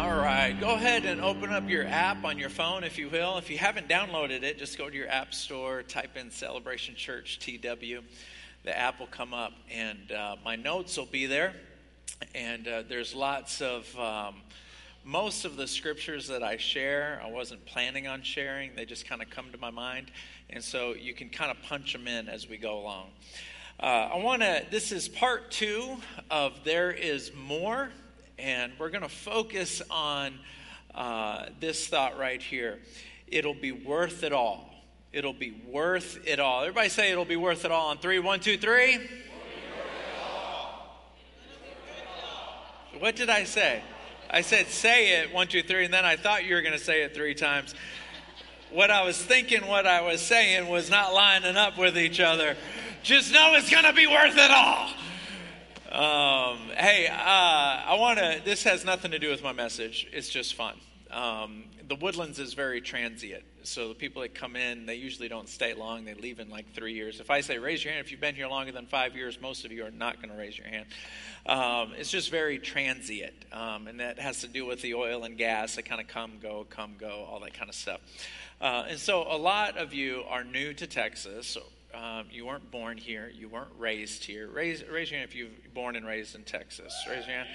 All right, go ahead and open up your app on your phone, if you will. If you haven't downloaded it, just go to your app store, type in Celebration Church TW. The app will come up, and uh, my notes will be there. And uh, there's lots of, um, most of the scriptures that I share, I wasn't planning on sharing. They just kind of come to my mind. And so you can kind of punch them in as we go along. Uh, I want to, this is part two of There Is More and we're going to focus on uh, this thought right here. It'll be worth it all. It'll be worth it all. Everybody say it'll be worth it all on three. One, two, three. What did I say? I said say it one, two, three, and then I thought you were going to say it three times. What I was thinking, what I was saying was not lining up with each other. Just know it's going to be worth it all. Um, hey, uh, I want to. This has nothing to do with my message. It's just fun. Um, the Woodlands is very transient, so the people that come in, they usually don't stay long. They leave in like three years. If I say raise your hand if you've been here longer than five years, most of you are not going to raise your hand. Um, it's just very transient, um, and that has to do with the oil and gas. They kind of come, go, come, go, all that kind of stuff. Uh, and so, a lot of you are new to Texas um, you weren't born here, you weren't raised here. Raise, raise your hand if you're born and raised in Texas. Raise your hand.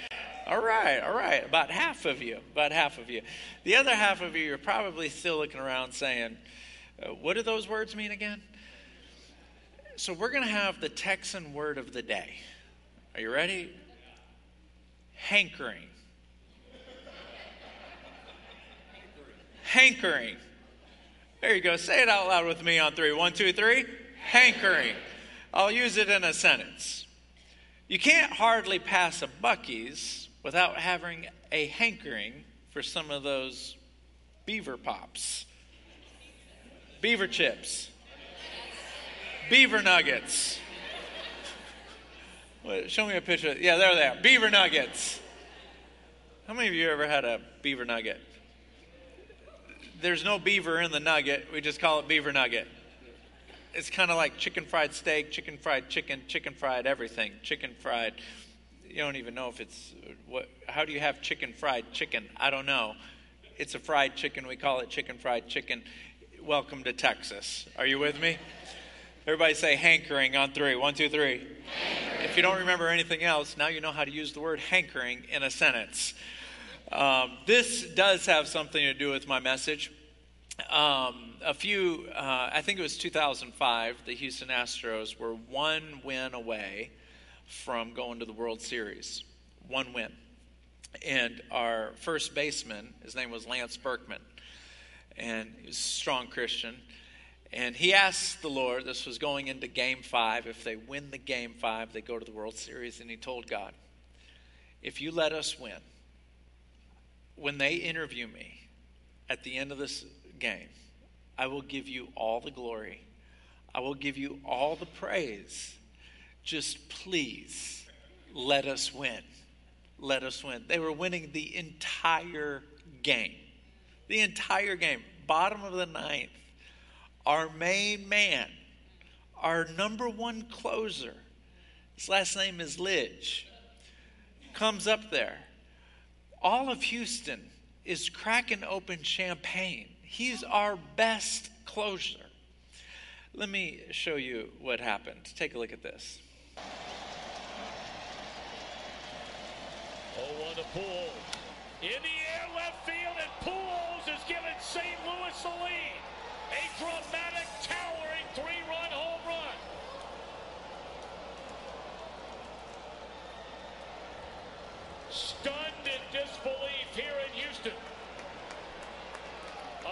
All right, all right. About half of you, about half of you. The other half of you, you're probably still looking around saying, uh, what do those words mean again? So we're going to have the Texan word of the day. Are you ready? Hankering. Hankering. There you go. Say it out loud with me on three. One, two, three hankering. I'll use it in a sentence. You can't hardly pass a Buc-ee's without having a hankering for some of those beaver pops, beaver chips, beaver nuggets. Wait, show me a picture. Yeah, there they are. Beaver nuggets. How many of you ever had a beaver nugget? There's no beaver in the nugget. We just call it beaver nugget it's kind of like chicken fried steak, chicken fried chicken, chicken fried everything, chicken fried. You don't even know if it's what. How do you have chicken fried chicken? I don't know. It's a fried chicken. We call it chicken fried chicken. Welcome to Texas. Are you with me? Everybody say hankering on three. One, two, three. If you don't remember anything else, now you know how to use the word hankering in a sentence. Um, this does have something to do with my message. Um, a few, uh, I think it was 2005, the Houston Astros were one win away from going to the World Series. One win. And our first baseman, his name was Lance Berkman, and he was a strong Christian. And he asked the Lord, this was going into game five, if they win the game five, they go to the World Series. And he told God, if you let us win, when they interview me at the end of this game. I will give you all the glory. I will give you all the praise. Just please let us win. Let us win. They were winning the entire game. The entire game. Bottom of the ninth. Our main man, our number one closer, his last name is Lidge, comes up there. All of Houston is cracking open champagne He's our best closer. Let me show you what happened. Take a look at this. Oh, what a pool. In the air, left field, and Pujols has given St. Louis the lead. A dramatic, towering three-run home run. Stunned in disbelief here in.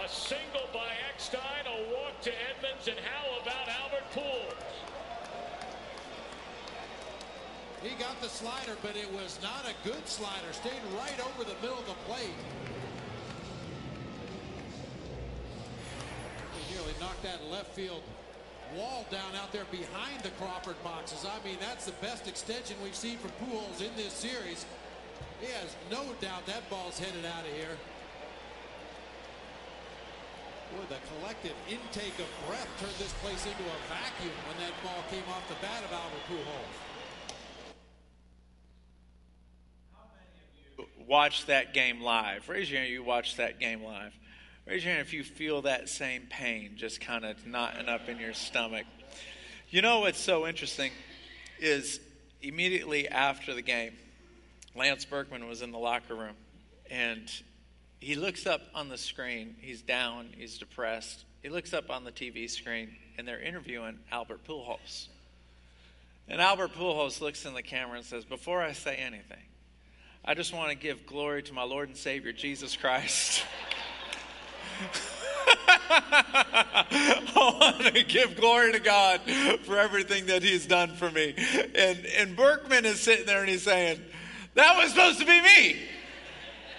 A single by Eckstein, a walk to Edmonds, and how about Albert Pujols? He got the slider, but it was not a good slider. Stayed right over the middle of the plate. He nearly knocked that left field wall down out there behind the Crawford boxes. I mean, that's the best extension we've seen from Pujols in this series. He has no doubt that ball's headed out of here. Boy, the collective intake of breath turned this place into a vacuum when that ball came off the bat of Albert Pujols. watch that game live. Raise your hand you watched that game live. Raise your hand if you feel that same pain just kind of knotting up in your stomach. You know what's so interesting is immediately after the game, Lance Berkman was in the locker room and he looks up on the screen. He's down, he's depressed. He looks up on the TV screen and they're interviewing Albert Pujols. And Albert Pujols looks in the camera and says, Before I say anything, I just want to give glory to my Lord and Savior, Jesus Christ. I want to give glory to God for everything that He's done for me. And, and Berkman is sitting there and he's saying, That was supposed to be me.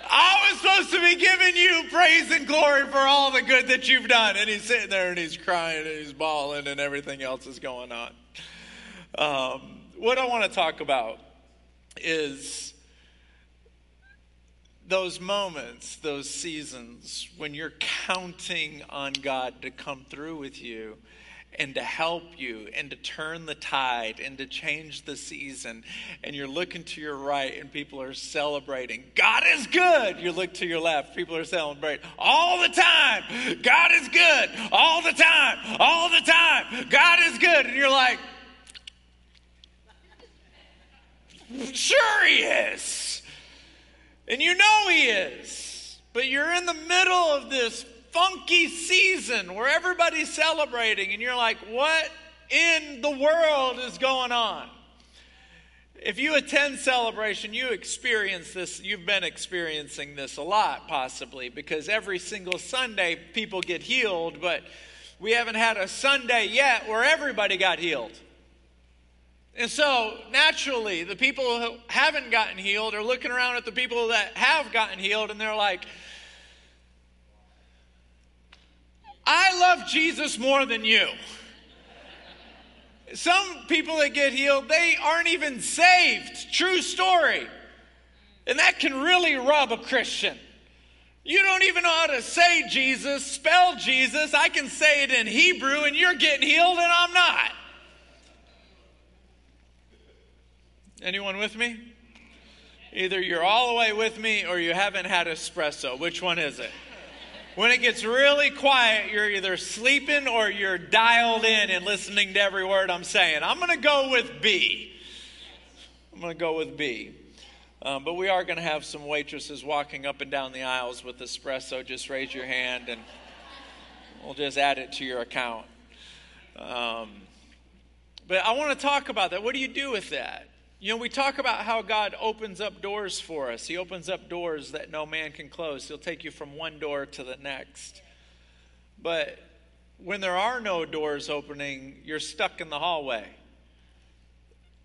I was supposed to be giving you praise and glory for all the good that you've done. And he's sitting there and he's crying and he's bawling and everything else is going on. Um, what I want to talk about is those moments, those seasons when you're counting on God to come through with you and to help you and to turn the tide and to change the season. And you're looking to your right and people are celebrating. God is good. You look to your left, people are celebrating all the time. God is good all the time, all the time. God is good. And you're like, sure he is. And you know He is. But you're in the middle of this funky season where everybody's celebrating, and you're like, what in the world is going on? If you attend celebration, you experience this, you've been experiencing this a lot, possibly, because every single Sunday people get healed, but we haven't had a Sunday yet where everybody got healed. And so, naturally, the people who haven't gotten healed are looking around at the people that have gotten healed and they're like, I love Jesus more than you. Some people that get healed, they aren't even saved. True story. And that can really rub a Christian. You don't even know how to say Jesus, spell Jesus. I can say it in Hebrew, and you're getting healed, and I'm not. Anyone with me? Either you're all the way with me or you haven't had espresso. Which one is it? When it gets really quiet, you're either sleeping or you're dialed in and listening to every word I'm saying. I'm going to go with B. I'm going to go with B. Um, but we are going to have some waitresses walking up and down the aisles with espresso. Just raise your hand and we'll just add it to your account. Um, but I want to talk about that. What do you do with that? You know, we talk about how God opens up doors for us. He opens up doors that no man can close. He'll take you from one door to the next. But when there are no doors opening, you're stuck in the hallway.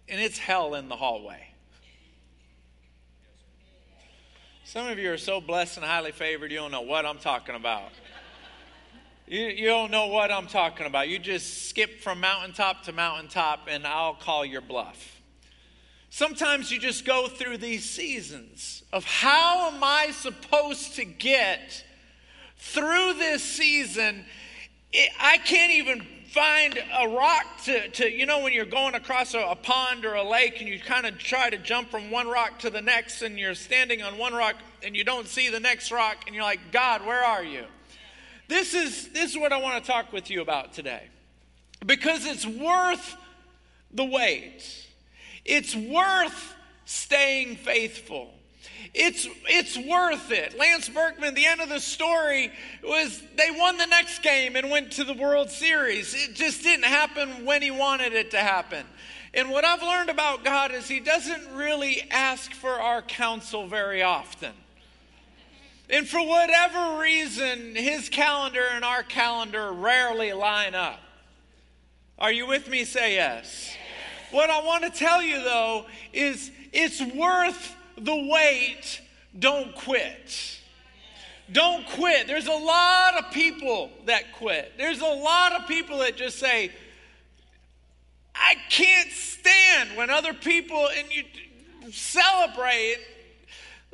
And it's hell in the hallway. Some of you are so blessed and highly favored, you don't know what I'm talking about. You, you don't know what I'm talking about. You just skip from mountaintop to mountaintop, and I'll call your bluff. Sometimes you just go through these seasons of how am I supposed to get through this season? I can't even find a rock to, to, you know, when you're going across a, a pond or a lake and you kind of try to jump from one rock to the next and you're standing on one rock and you don't see the next rock and you're like, God, where are you? This is, this is what I want to talk with you about today because it's worth the wait. It's worth staying faithful. It's, it's worth it. Lance Berkman, the end of the story was they won the next game and went to the World Series. It just didn't happen when he wanted it to happen. And what I've learned about God is he doesn't really ask for our counsel very often. And for whatever reason, his calendar and our calendar rarely line up. Are you with me? Say yes. What I want to tell you though is it's worth the wait. Don't quit. Don't quit. There's a lot of people that quit. There's a lot of people that just say, I can't stand when other people and you celebrate.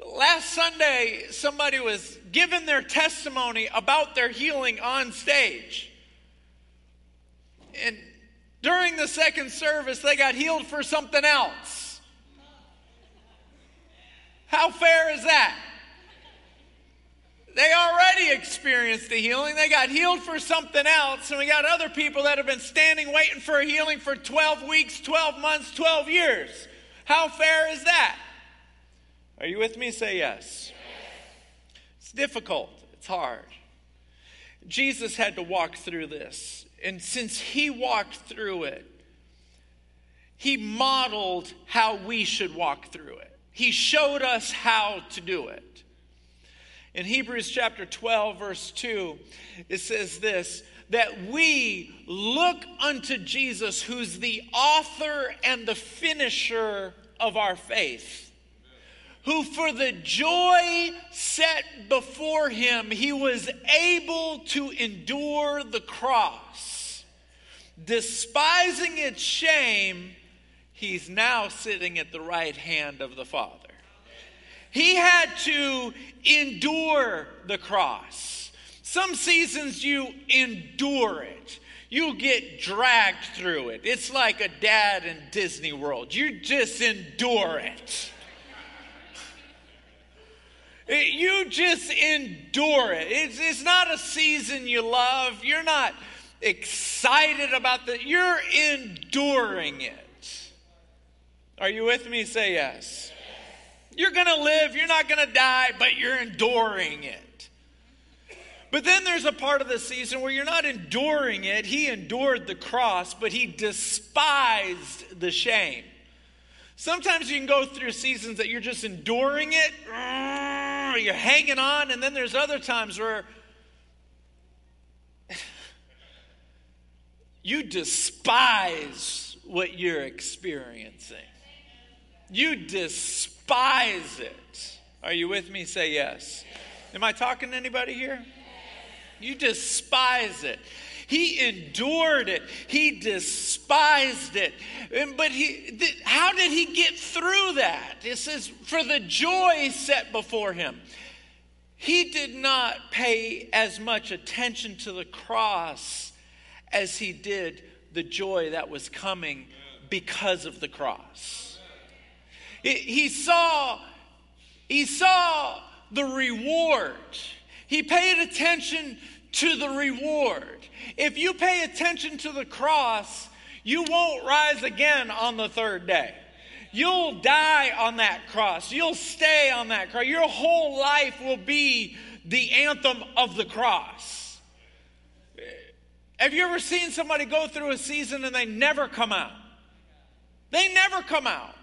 Last Sunday, somebody was giving their testimony about their healing on stage. And during the second service, they got healed for something else. How fair is that? They already experienced the healing. They got healed for something else, and we got other people that have been standing waiting for a healing for 12 weeks, 12 months, 12 years. How fair is that? Are you with me? Say yes. It's difficult, it's hard. Jesus had to walk through this. And since he walked through it, he modeled how we should walk through it. He showed us how to do it. In Hebrews chapter 12, verse 2, it says this that we look unto Jesus, who's the author and the finisher of our faith, who for the joy set before him, he was able to endure the cross, despising its shame. He's now sitting at the right hand of the Father. He had to endure the cross. Some seasons you endure it. You get dragged through it. It's like a dad in Disney World. You just endure it. You just endure it. It's, it's not a season you love. You're not excited about that. You're enduring it. Are you with me? Say yes. You're going to live, you're not going to die, but you're enduring it. But then there's a part of the season where you're not enduring it. He endured the cross, but he despised the shame. Sometimes you can go through seasons that you're just enduring it, you're hanging on, and then there's other times where you despise what you're experiencing. You despise despise it. Are you with me? Say yes. Am I talking to anybody here? You despise it. He endured it. He despised it. But he, how did he get through that? It says, for the joy set before him. He did not pay as much attention to the cross as he did the joy that was coming because of the cross. He saw, he saw the reward. He paid attention to the reward. If you pay attention to the cross, you won't rise again on the third day. You'll die on that cross. You'll stay on that cross. Your whole life will be the anthem of the cross. Have you ever seen somebody go through a season and they never come out? They never come out.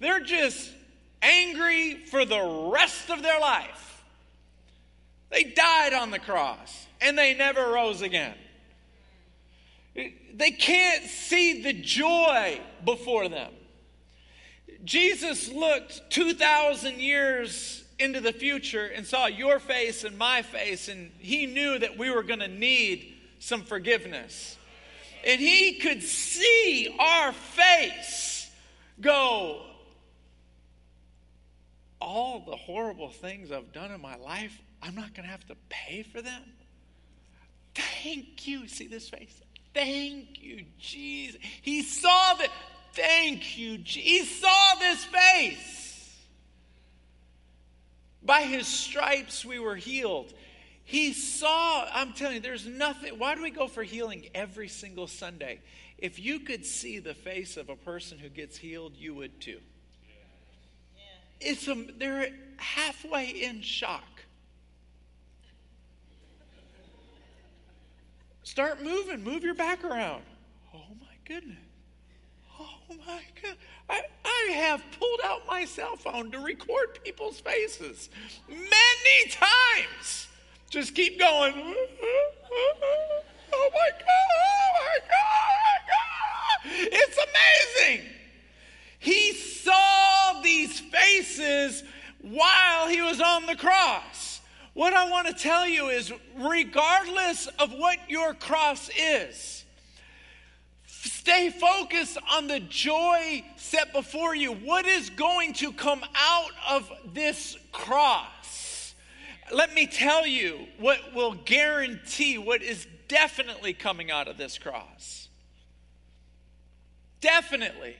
They're just angry for the rest of their life. They died on the cross and they never rose again. They can't see the joy before them. Jesus looked 2,000 years into the future and saw your face and my face, and he knew that we were going to need some forgiveness. And he could see our face go, all the horrible things I've done in my life, I'm not going to have to pay for them. Thank you. See this face? Thank you, Jesus. He saw that. Thank you, Jesus. He saw this face. By his stripes we were healed. He saw, I'm telling you, there's nothing. Why do we go for healing every single Sunday? If you could see the face of a person who gets healed, you would too it's a, they're halfway in shock. Start moving, move your back around. Oh my goodness. Oh my God. I, I have pulled out my cell phone to record people's faces many times. Just keep going. Oh my God. Oh my God. Oh my God. It's amazing. He saw these faces while he was on the cross. What I want to tell you is, regardless of what your cross is, stay focused on the joy set before you. What is going to come out of this cross? Let me tell you what will guarantee what is definitely coming out of this cross. Definitely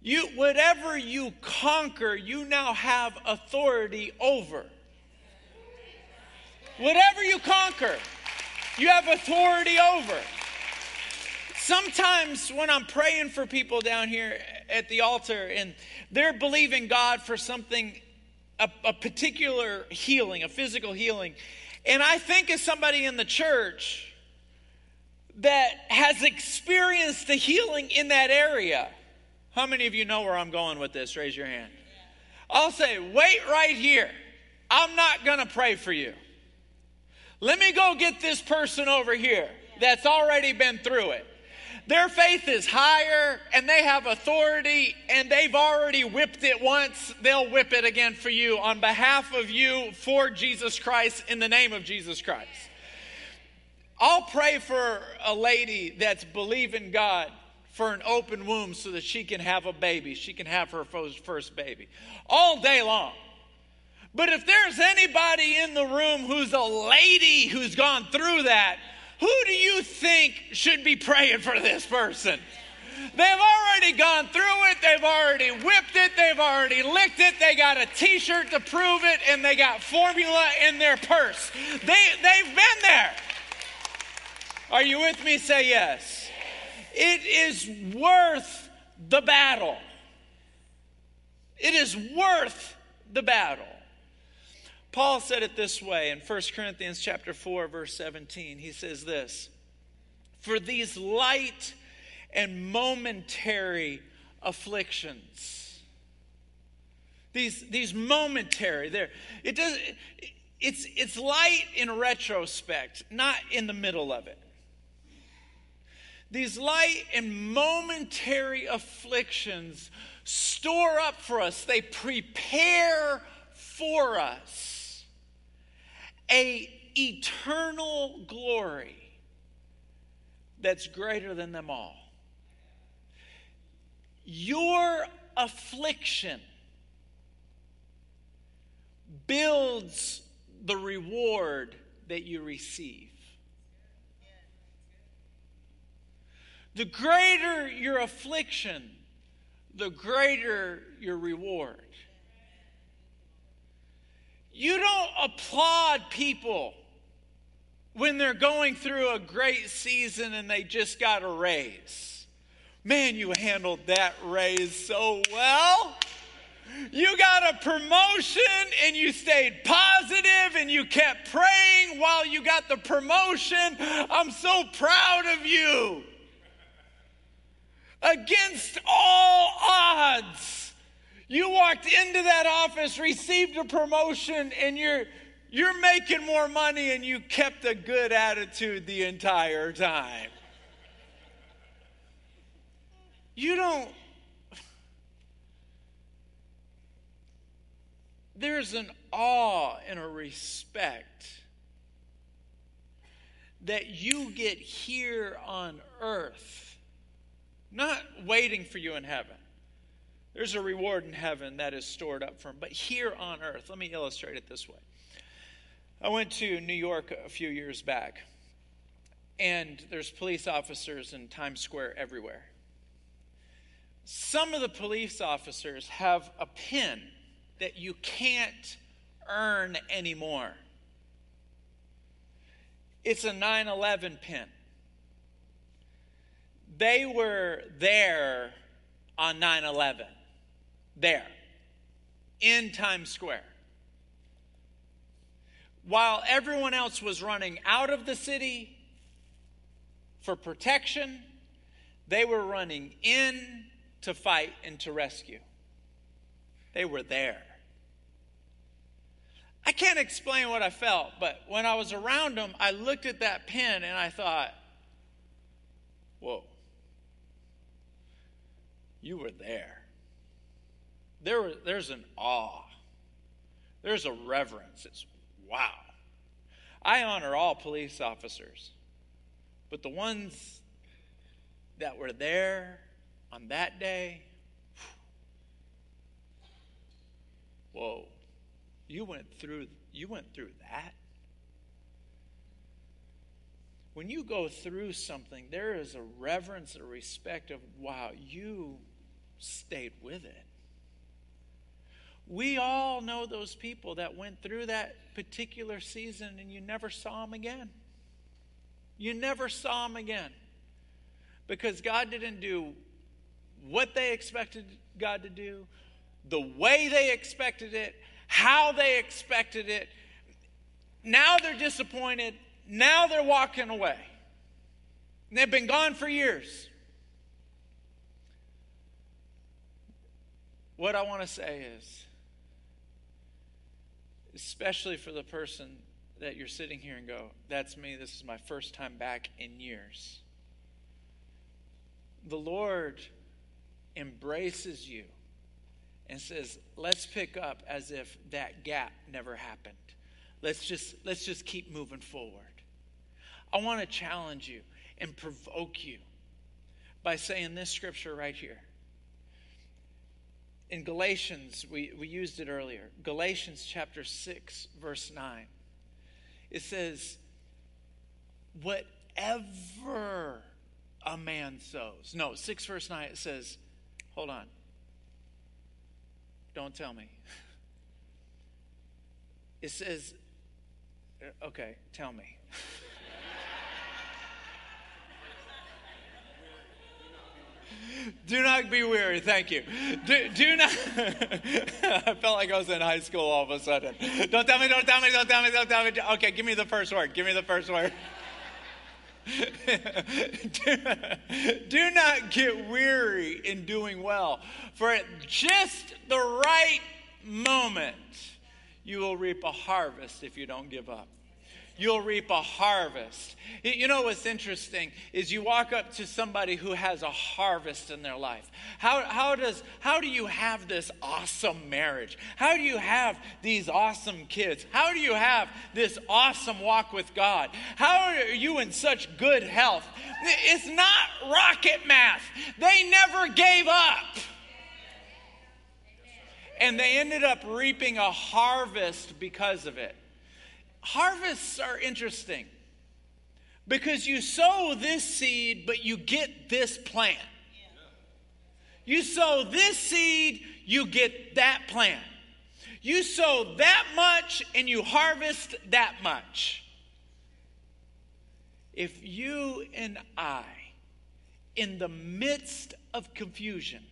You, whatever you conquer, you now have authority over. Whatever you conquer, you have authority over. Sometimes when I'm praying for people down here at the altar and they're believing God for something, a, a particular healing, a physical healing, and I think of somebody in the church that has experienced the healing in that area. How many of you know where I'm going with this? Raise your hand. I'll say, wait right here. I'm not going to pray for you. Let me go get this person over here that's already been through it. Their faith is higher and they have authority and they've already whipped it once. They'll whip it again for you on behalf of you for Jesus Christ in the name of Jesus Christ. I'll pray for a lady that's believing God for an open womb so that she can have a baby. She can have her first baby all day long. But if there's anybody in the room who's a lady who's gone through that, who do you think should be praying for this person? They've already gone through it. They've already whipped it. They've already licked it. They got a t shirt to prove it, and they got formula in their purse. They, they've been there. Are you with me? Say yes. It is worth the battle. It is worth the battle. Paul said it this way in 1 Corinthians chapter 4 verse 17. He says this, "For these light and momentary afflictions these these momentary there it does it's it's light in retrospect, not in the middle of it. These light and momentary afflictions store up for us. They prepare for us a eternal glory that's greater than them all. Your affliction builds the reward that you receive. The greater your affliction, the greater your reward. You don't applaud people when they're going through a great season and they just got a raise. Man, you handled that raise so well. You got a promotion and you stayed positive and you kept praying while you got the promotion. I'm so proud of you. Against all odds you walked into that office, received a promotion, and you're you're making more money and you kept a good attitude the entire time. You don't there's an awe and a respect that you get here on earth, not waiting for you in heaven. There's a reward in heaven that is stored up for him. But here on earth, let me illustrate it this way. I went to New York a few years back, and there's police officers in Times Square everywhere. Some of the police officers have a pin that you can't earn anymore. It's a 9 11 pin. They were there on 9 11 there in Times Square. While everyone else was running out of the city for protection, they were running in to fight and to rescue. They were there. I can't explain what I felt, but when I was around them, I looked at that pin and I thought, whoa, you were there there, there's an awe, there's a reverence. It's wow. I honor all police officers, but the ones that were there on that day, whoa, you went through you went through that. When you go through something, there is a reverence, a respect of, wow, you stayed with it. We all know those people that went through that particular season and you never saw them again. You never saw them again because God didn't do what they expected God to do, the way they expected it, how they expected it. Now they're disappointed. Now they're walking away. And they've been gone for years. What I want to say is, especially for the person that you're sitting here and go, That's me, this is my first time back in years. The Lord embraces you and says, Let's pick up as if that gap never happened. Let's just, let's just keep moving forward. I want to challenge you and provoke you by saying this scripture right here. In Galatians, we, we used it earlier. Galatians chapter 6, verse 9. It says, Whatever a man sows. No, 6 verse 9, it says, Hold on. Don't tell me. It says, okay, tell me. do not be weary. Thank you. Do, do not. I felt like I was in high school all of a sudden. Don't tell me, don't tell me, don't tell me, don't tell me. Okay, give me the first word. Give me the first word. do, do not get weary in doing well, for at just the right moment, you will reap a harvest if you don't give up you'll reap a harvest. You know what's interesting is you walk up to somebody who has a harvest in their life. How, how, does, how do you have this awesome marriage? How do you have these awesome kids? How do you have this awesome walk with God? How are you in such good health? It's not rocket math. They never gave up. And they ended up reaping a harvest because of it harvests are interesting because you sow this seed, but you get this plant. You sow this seed, you get that plant. You sow that much and you harvest that much. If you and I, in the midst of confusion,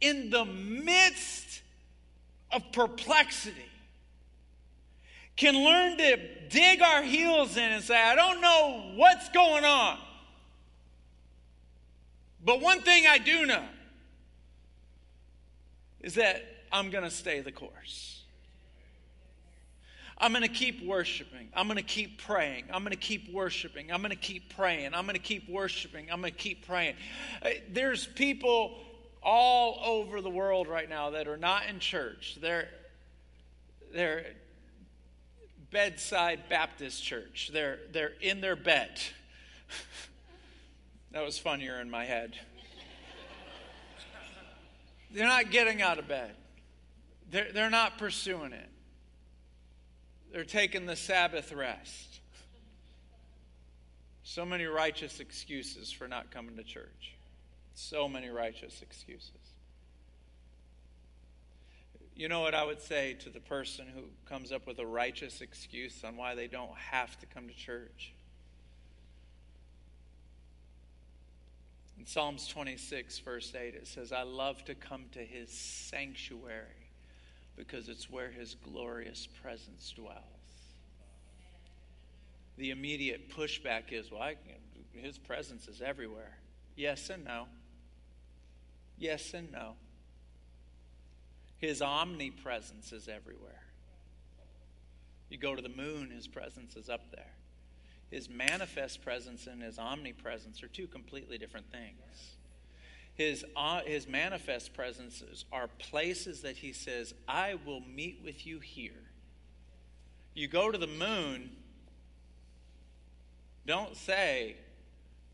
in the midst of perplexity, can learn to dig our heels in and say, I don't know what's going on. But one thing I do know is that I'm going to stay the course. I'm going to keep worshiping. I'm going to keep praying. I'm going to keep worshiping. I'm going to keep praying. I'm going to keep worshiping. I'm going to keep praying. Uh, there's people all over the world right now that are not in church. They're they're bedside Baptist church. They're, they're in their bed. that was funnier in my head. They're not getting out of bed, they're, they're not pursuing it. They're taking the Sabbath rest. So many righteous excuses for not coming to church. So many righteous excuses. You know what I would say to the person who comes up with a righteous excuse on why they don't have to come to church? In Psalms 26, verse 8, it says, I love to come to his sanctuary because it's where his glorious presence dwells. The immediate pushback is, well, I, his presence is everywhere. Yes and no. Yes and no. His omnipresence is everywhere. You go to the moon, his presence is up there. His manifest presence and his omnipresence are two completely different things. His, uh, his manifest presences are places that he says, I will meet with you here. You go to the moon, don't say,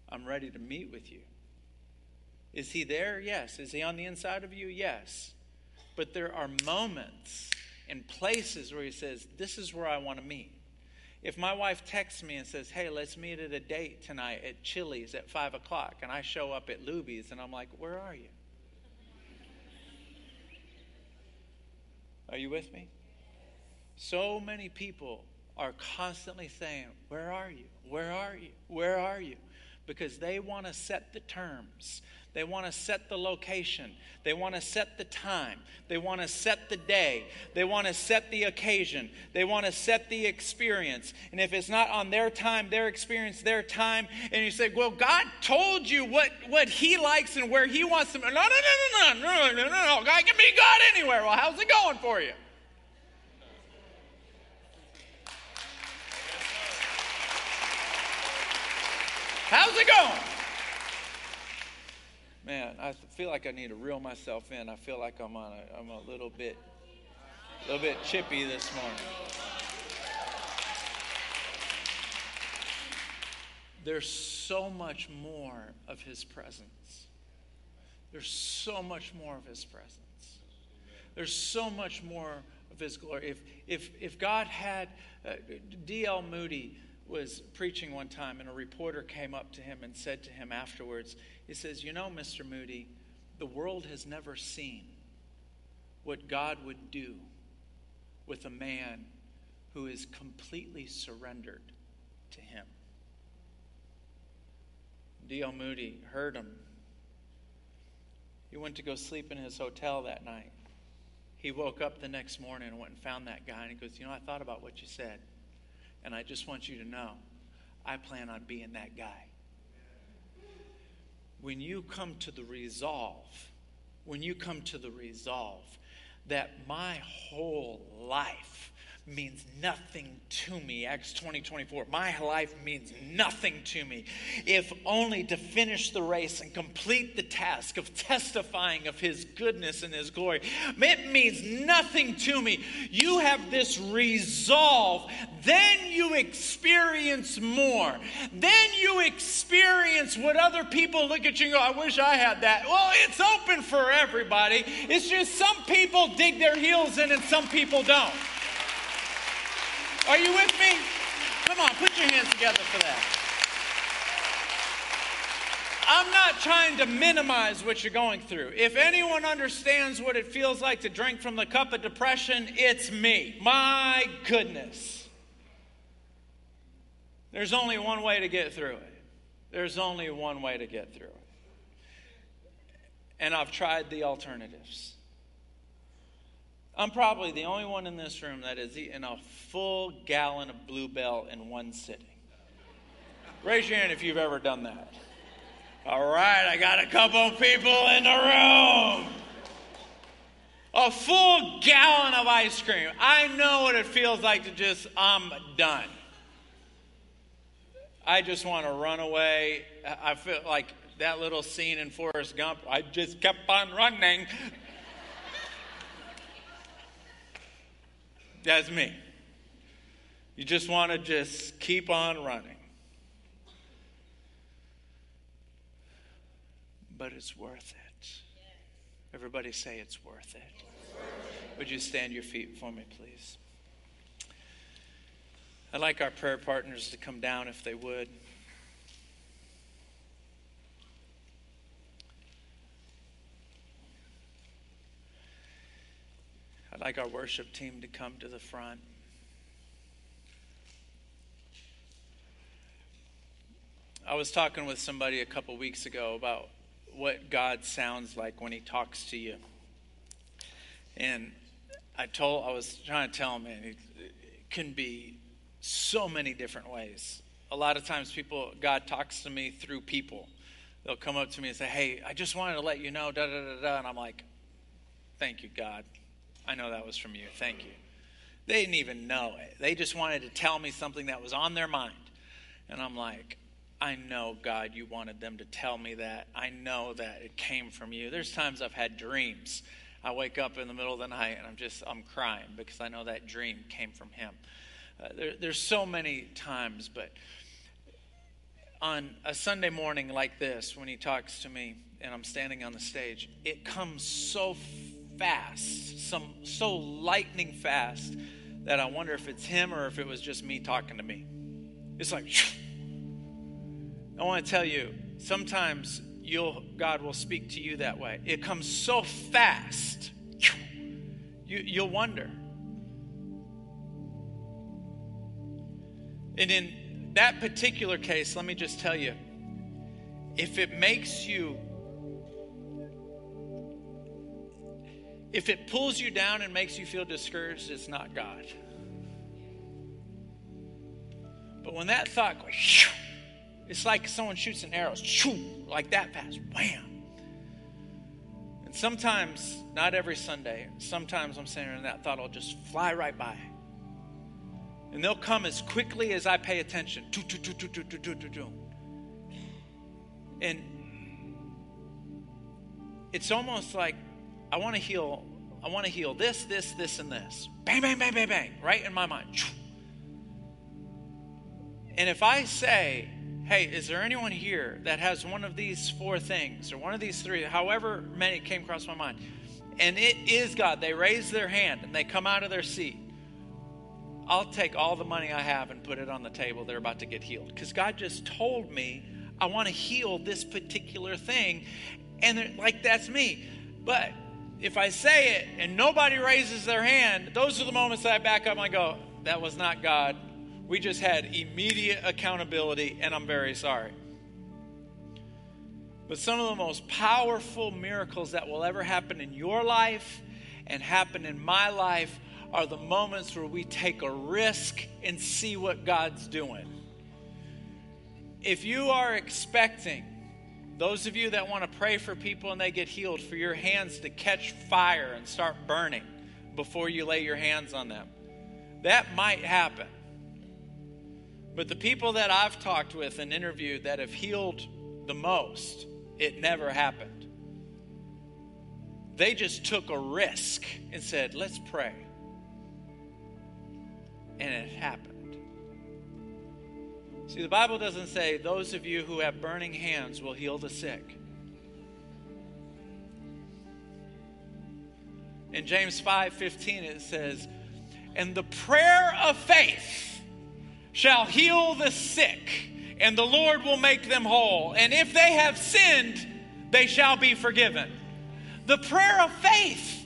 I'm ready to meet with you. Is he there? Yes. Is he on the inside of you? Yes. But there are moments and places where he says, This is where I want to meet. If my wife texts me and says, Hey, let's meet at a date tonight at Chili's at 5 o'clock, and I show up at Luby's and I'm like, Where are you? Are you with me? So many people are constantly saying, Where are you? Where are you? Where are you? Because they want to set the terms. They want to set the location. They want to set the time. They want to set the day. They want to set the occasion. They want to set the experience. And if it's not on their time, their experience, their time, and you say, Well, God told you what, what He likes and where He wants them. No, no, no, no, no, no, no, no, no. God can be God anywhere. Well, how's it going for you? How's it going? Man, I feel like I need to reel myself in. I feel like I'm on a, I'm a little bit, a little bit chippy this morning. There's so much more of His presence. There's so much more of His presence. There's so much more of His glory. If if if God had uh, D.L. Moody was preaching one time, and a reporter came up to him and said to him afterwards, he says, You know, Mr. Moody, the world has never seen what God would do with a man who is completely surrendered to him. D.L. Moody heard him. He went to go sleep in his hotel that night. He woke up the next morning and went and found that guy, and he goes, You know, I thought about what you said. And I just want you to know, I plan on being that guy. When you come to the resolve, when you come to the resolve that my whole life means nothing to me. Acts 20 24. My life means nothing to me. If only to finish the race and complete the task of testifying of his goodness and his glory. It means nothing to me. You have this resolve. Then you experience more. Then you experience what other people look at you and go, I wish I had that. Well, it's open for everybody. It's just some people dig their heels in and some people don't. Are you with me? Come on, put your hands together for that. I'm not trying to minimize what you're going through. If anyone understands what it feels like to drink from the cup of depression, it's me. My goodness. There's only one way to get through it. There's only one way to get through it. And I've tried the alternatives. I'm probably the only one in this room that has eaten a full gallon of Blue Bell in one sitting. Raise your hand if you've ever done that. All right, I got a couple people in the room. A full gallon of ice cream. I know what it feels like to just, I'm done. I just want to run away. I feel like that little scene in Forrest Gump. I just kept on running. That's me. You just want to just keep on running. But it's worth it. Everybody say it's worth it. Would you stand your feet for me, please? I'd like our prayer partners to come down if they would. I'd like our worship team to come to the front. I was talking with somebody a couple weeks ago about what God sounds like when He talks to you. And I told, I was trying to tell him, man, it, it can be so many different ways. A lot of times, people, God talks to me through people. They'll come up to me and say, Hey, I just wanted to let you know, da da da da. And I'm like, Thank you, God. I know that was from you. Thank you. They didn't even know it. They just wanted to tell me something that was on their mind. And I'm like, I know, God, you wanted them to tell me that. I know that it came from you. There's times I've had dreams. I wake up in the middle of the night and I'm just, I'm crying because I know that dream came from Him. Uh, there, there's so many times, but on a Sunday morning like this, when He talks to me and I'm standing on the stage, it comes so fast, some so lightning fast that I wonder if it's him or if it was just me talking to me. It's like I want to tell you, sometimes you'll God will speak to you that way. It comes so fast. You, you'll wonder. And in that particular case, let me just tell you if it makes you, if it pulls you down and makes you feel discouraged, it's not God. But when that thought goes, it's like someone shoots an arrow, like that fast, wham. And sometimes, not every Sunday, sometimes I'm saying and that thought will just fly right by. And they'll come as quickly as I pay attention. And it's almost like I want to heal. I want to heal this, this, this, and this. Bang, bang, bang, bang, bang, right in my mind. And if I say, hey, is there anyone here that has one of these four things or one of these three, however many came across my mind, and it is God, they raise their hand and they come out of their seat, I'll take all the money I have and put it on the table. They're about to get healed. Because God just told me I want to heal this particular thing. And like, that's me. But if I say it and nobody raises their hand, those are the moments that I back up and I go, that was not God. We just had immediate accountability, and I'm very sorry. But some of the most powerful miracles that will ever happen in your life and happen in my life are the moments where we take a risk and see what God's doing. If you are expecting, those of you that want to pray for people and they get healed, for your hands to catch fire and start burning before you lay your hands on them, that might happen. But the people that I've talked with and interviewed that have healed the most, it never happened. They just took a risk and said, let's pray and it happened. See, the Bible doesn't say those of you who have burning hands will heal the sick. In James 5:15 it says, "And the prayer of faith shall heal the sick, and the Lord will make them whole. And if they have sinned, they shall be forgiven." The prayer of faith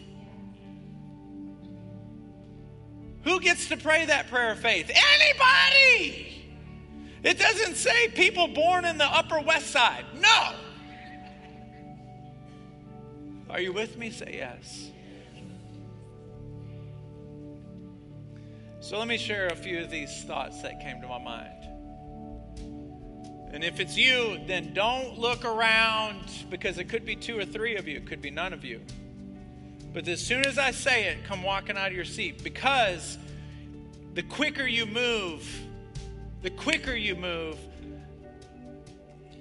Who gets to pray that prayer of faith? Anybody! It doesn't say people born in the Upper West Side. No! Are you with me? Say yes. So let me share a few of these thoughts that came to my mind. And if it's you, then don't look around because it could be two or three of you, it could be none of you. But as soon as I say it, come walking out of your seat because the quicker you move, the quicker you move,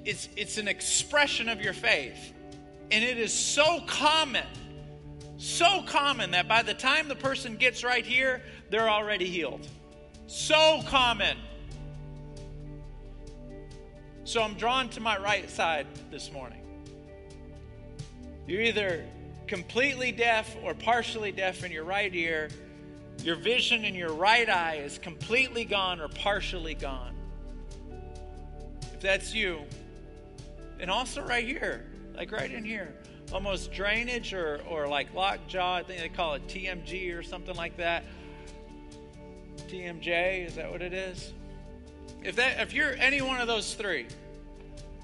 it's, it's an expression of your faith. And it is so common, so common that by the time the person gets right here, they're already healed. So common. So I'm drawn to my right side this morning. You're either completely deaf or partially deaf in your right ear. Your vision in your right eye is completely gone or partially gone. If that's you, and also right here, like right in here, almost drainage or, or like lockjaw, I think they call it TMG or something like that. TMJ, is that what it is? If that if you're any one of those three,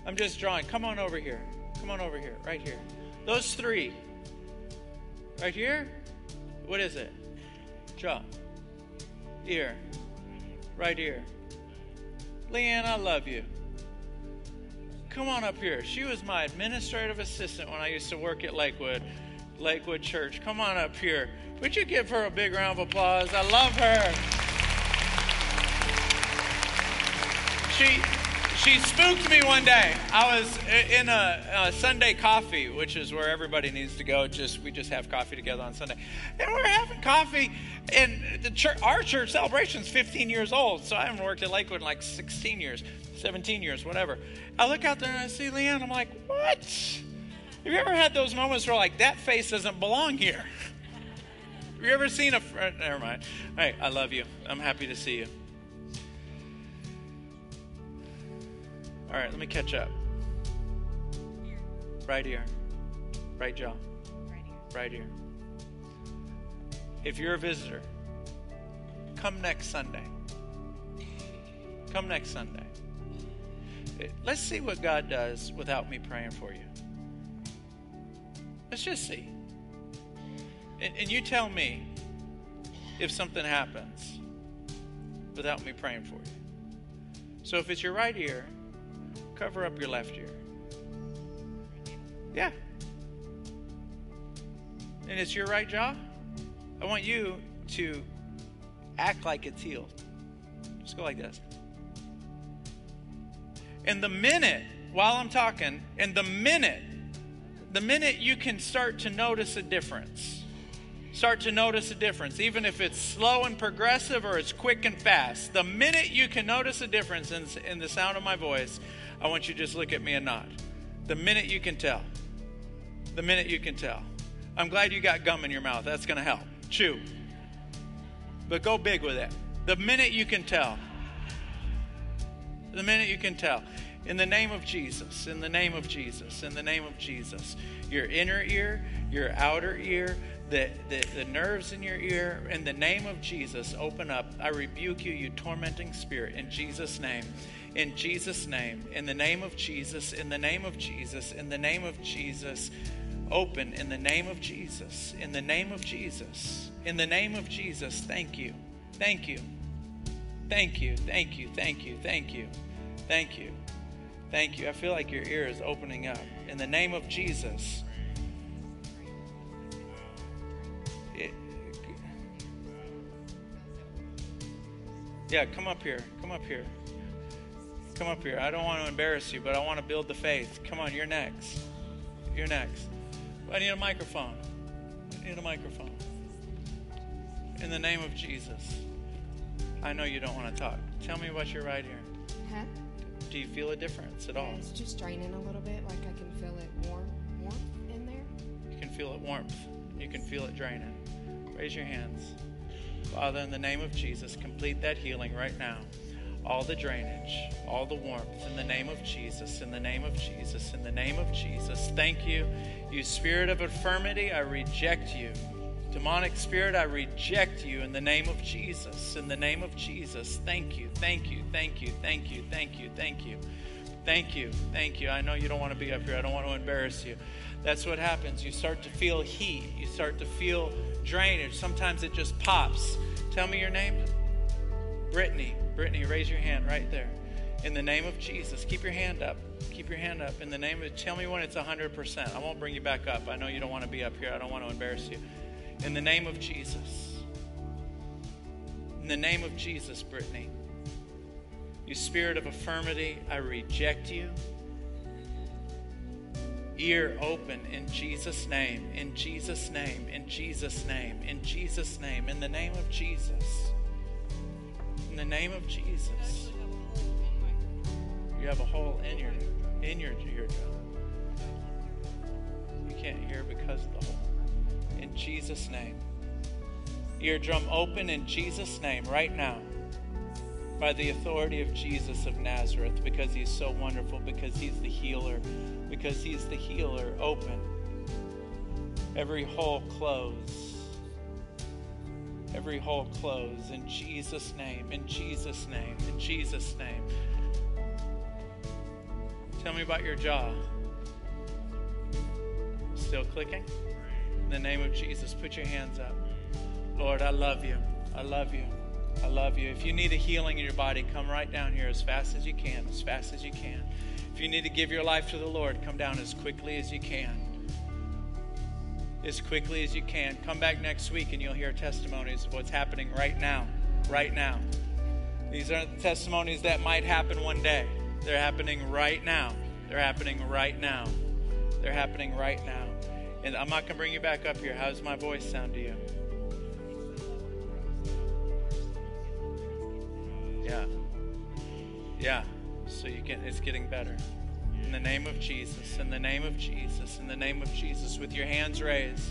I'm just drawing. Come on over here. Come on over here, right here. Those three. Right here? What is it? Jaw. Ear. Right ear. Leanne, I love you. Come on up here. She was my administrative assistant when I used to work at Lakewood, Lakewood Church. Come on up here. Would you give her a big round of applause? I love her. She she spooked me one day. I was uh, in a, a, Sunday coffee, which is where everybody needs to go. Just we just have coffee together on Sunday, and we're having coffee. And the church, our church celebration is 15 years old, so I haven't worked at Lakewood in like 16 years, 17 years, whatever. I look out there and I see Leanne. I'm like, what? Have you ever had those moments where like that face doesn't belong here? Have you ever seen a? friend? Never mind. All right, I love you. I'm happy to see you. All right, let me catch up. Right here. Right jaw. Right here. if you're a visitor, come next Sunday. Come next Sunday. Let's see what God does without me praying for you. Let's just see. And, and you tell me if something happens without me praying for you. So if it's your right ear, cover up your left ear. Yeah. And it's your right jaw. I want you to act like it's healed. Just go like this. And the minute, while I'm talking, and the minute, the minute you can start to notice a difference, start to notice a difference, even if it's slow and progressive or it's quick and fast, the minute you can notice a difference in, in the sound of my voice, I want you to just look at me and nod. The minute you can tell. The minute you can tell. I'm glad you got gum in your mouth. That's going to help. Chew. But go big with it. The minute you can tell. The minute you can tell. In the name of Jesus, in the name of Jesus, in the name of Jesus. Your inner ear, your outer ear, the, the, the nerves in your ear, in the name of Jesus, open up. I rebuke you, you tormenting spirit, in Jesus' name. In Jesus' name. In the name of Jesus, in the name of Jesus, in the name of Jesus. Open in the name of Jesus. In the name of Jesus. In the name of Jesus. Thank you. Thank you. Thank you. Thank you. Thank you. Thank you. Thank you. Thank you. I feel like your ear is opening up. In the name of Jesus. Yeah, come up here. Come up here. Come up here. I don't want to embarrass you, but I want to build the faith. Come on, you're next. You're next. I need a microphone. I need a microphone. In the name of Jesus. I know you don't want to talk. Tell me about your right ear. Huh? Do you feel a difference at all? It's just draining a little bit, like I can feel it warm, warmth in there. You can feel it warmth. You can feel it draining. Raise your hands. Father, in the name of Jesus, complete that healing right now. All the drainage, all the warmth, in the name of Jesus, in the name of Jesus, in the name of Jesus. Thank you. You spirit of infirmity, I reject you. Demonic spirit, I reject you in the name of Jesus. In the name of Jesus. Thank you, thank you, thank you, thank you, thank you, thank you. Thank you, thank you. I know you don't want to be up here. I don't want to embarrass you. That's what happens. You start to feel heat. You start to feel drainage. Sometimes it just pops. Tell me your name. Brittany. Brittany, raise your hand right there. In the name of Jesus, keep your hand up. Keep your hand up. In the name of, tell me when it's 100%. I won't bring you back up. I know you don't want to be up here. I don't want to embarrass you. In the name of Jesus. In the name of Jesus, Brittany. You spirit of infirmity, I reject you. Ear open in Jesus' name, in Jesus' name, in Jesus' name, in Jesus' name, in the name of Jesus. In the name of Jesus. You have a hole in your in your eardrum. You can't hear because of the hole. In Jesus' name. Eardrum open in Jesus' name right now. By the authority of Jesus of Nazareth, because he's so wonderful, because he's the healer, because he's the healer. Open. Every hole close. Every hole close in Jesus' name, in Jesus' name, in Jesus' name. Tell me about your jaw. Still clicking? In the name of Jesus, put your hands up. Lord, I love you. I love you. I love you. If you need a healing in your body, come right down here as fast as you can, as fast as you can. If you need to give your life to the Lord, come down as quickly as you can. As quickly as you can. Come back next week and you'll hear testimonies of what's happening right now. Right now. These aren't testimonies that might happen one day. They're happening right now. They're happening right now. They're happening right now. And I'm not going to bring you back up here. How does my voice sound to you? Yeah. Yeah. So you can it's getting better. In the name of Jesus, in the name of Jesus, in the name of Jesus, with your hands raised.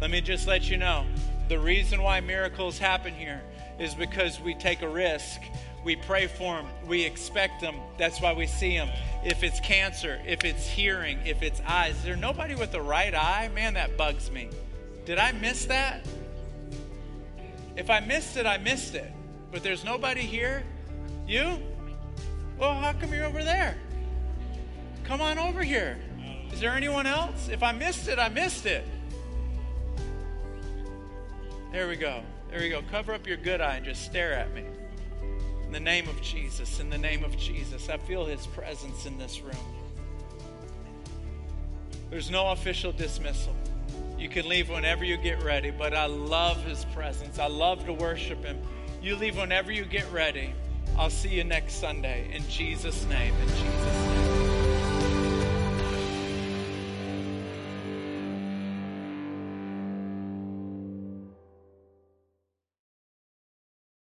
Let me just let you know the reason why miracles happen here is because we take a risk. We pray for them. We expect them. That's why we see them. If it's cancer, if it's hearing, if it's eyes, is there nobody with the right eye? Man, that bugs me. Did I miss that? If I missed it, I missed it. But there's nobody here. You? Well, how come you're over there? Come on over here. Is there anyone else? If I missed it, I missed it. There we go. There we go. Cover up your good eye and just stare at me. In the name of Jesus, in the name of Jesus, I feel his presence in this room. There's no official dismissal. You can leave whenever you get ready, but I love his presence. I love to worship him. You leave whenever you get ready. I'll see you next Sunday. In Jesus' name, in Jesus' name.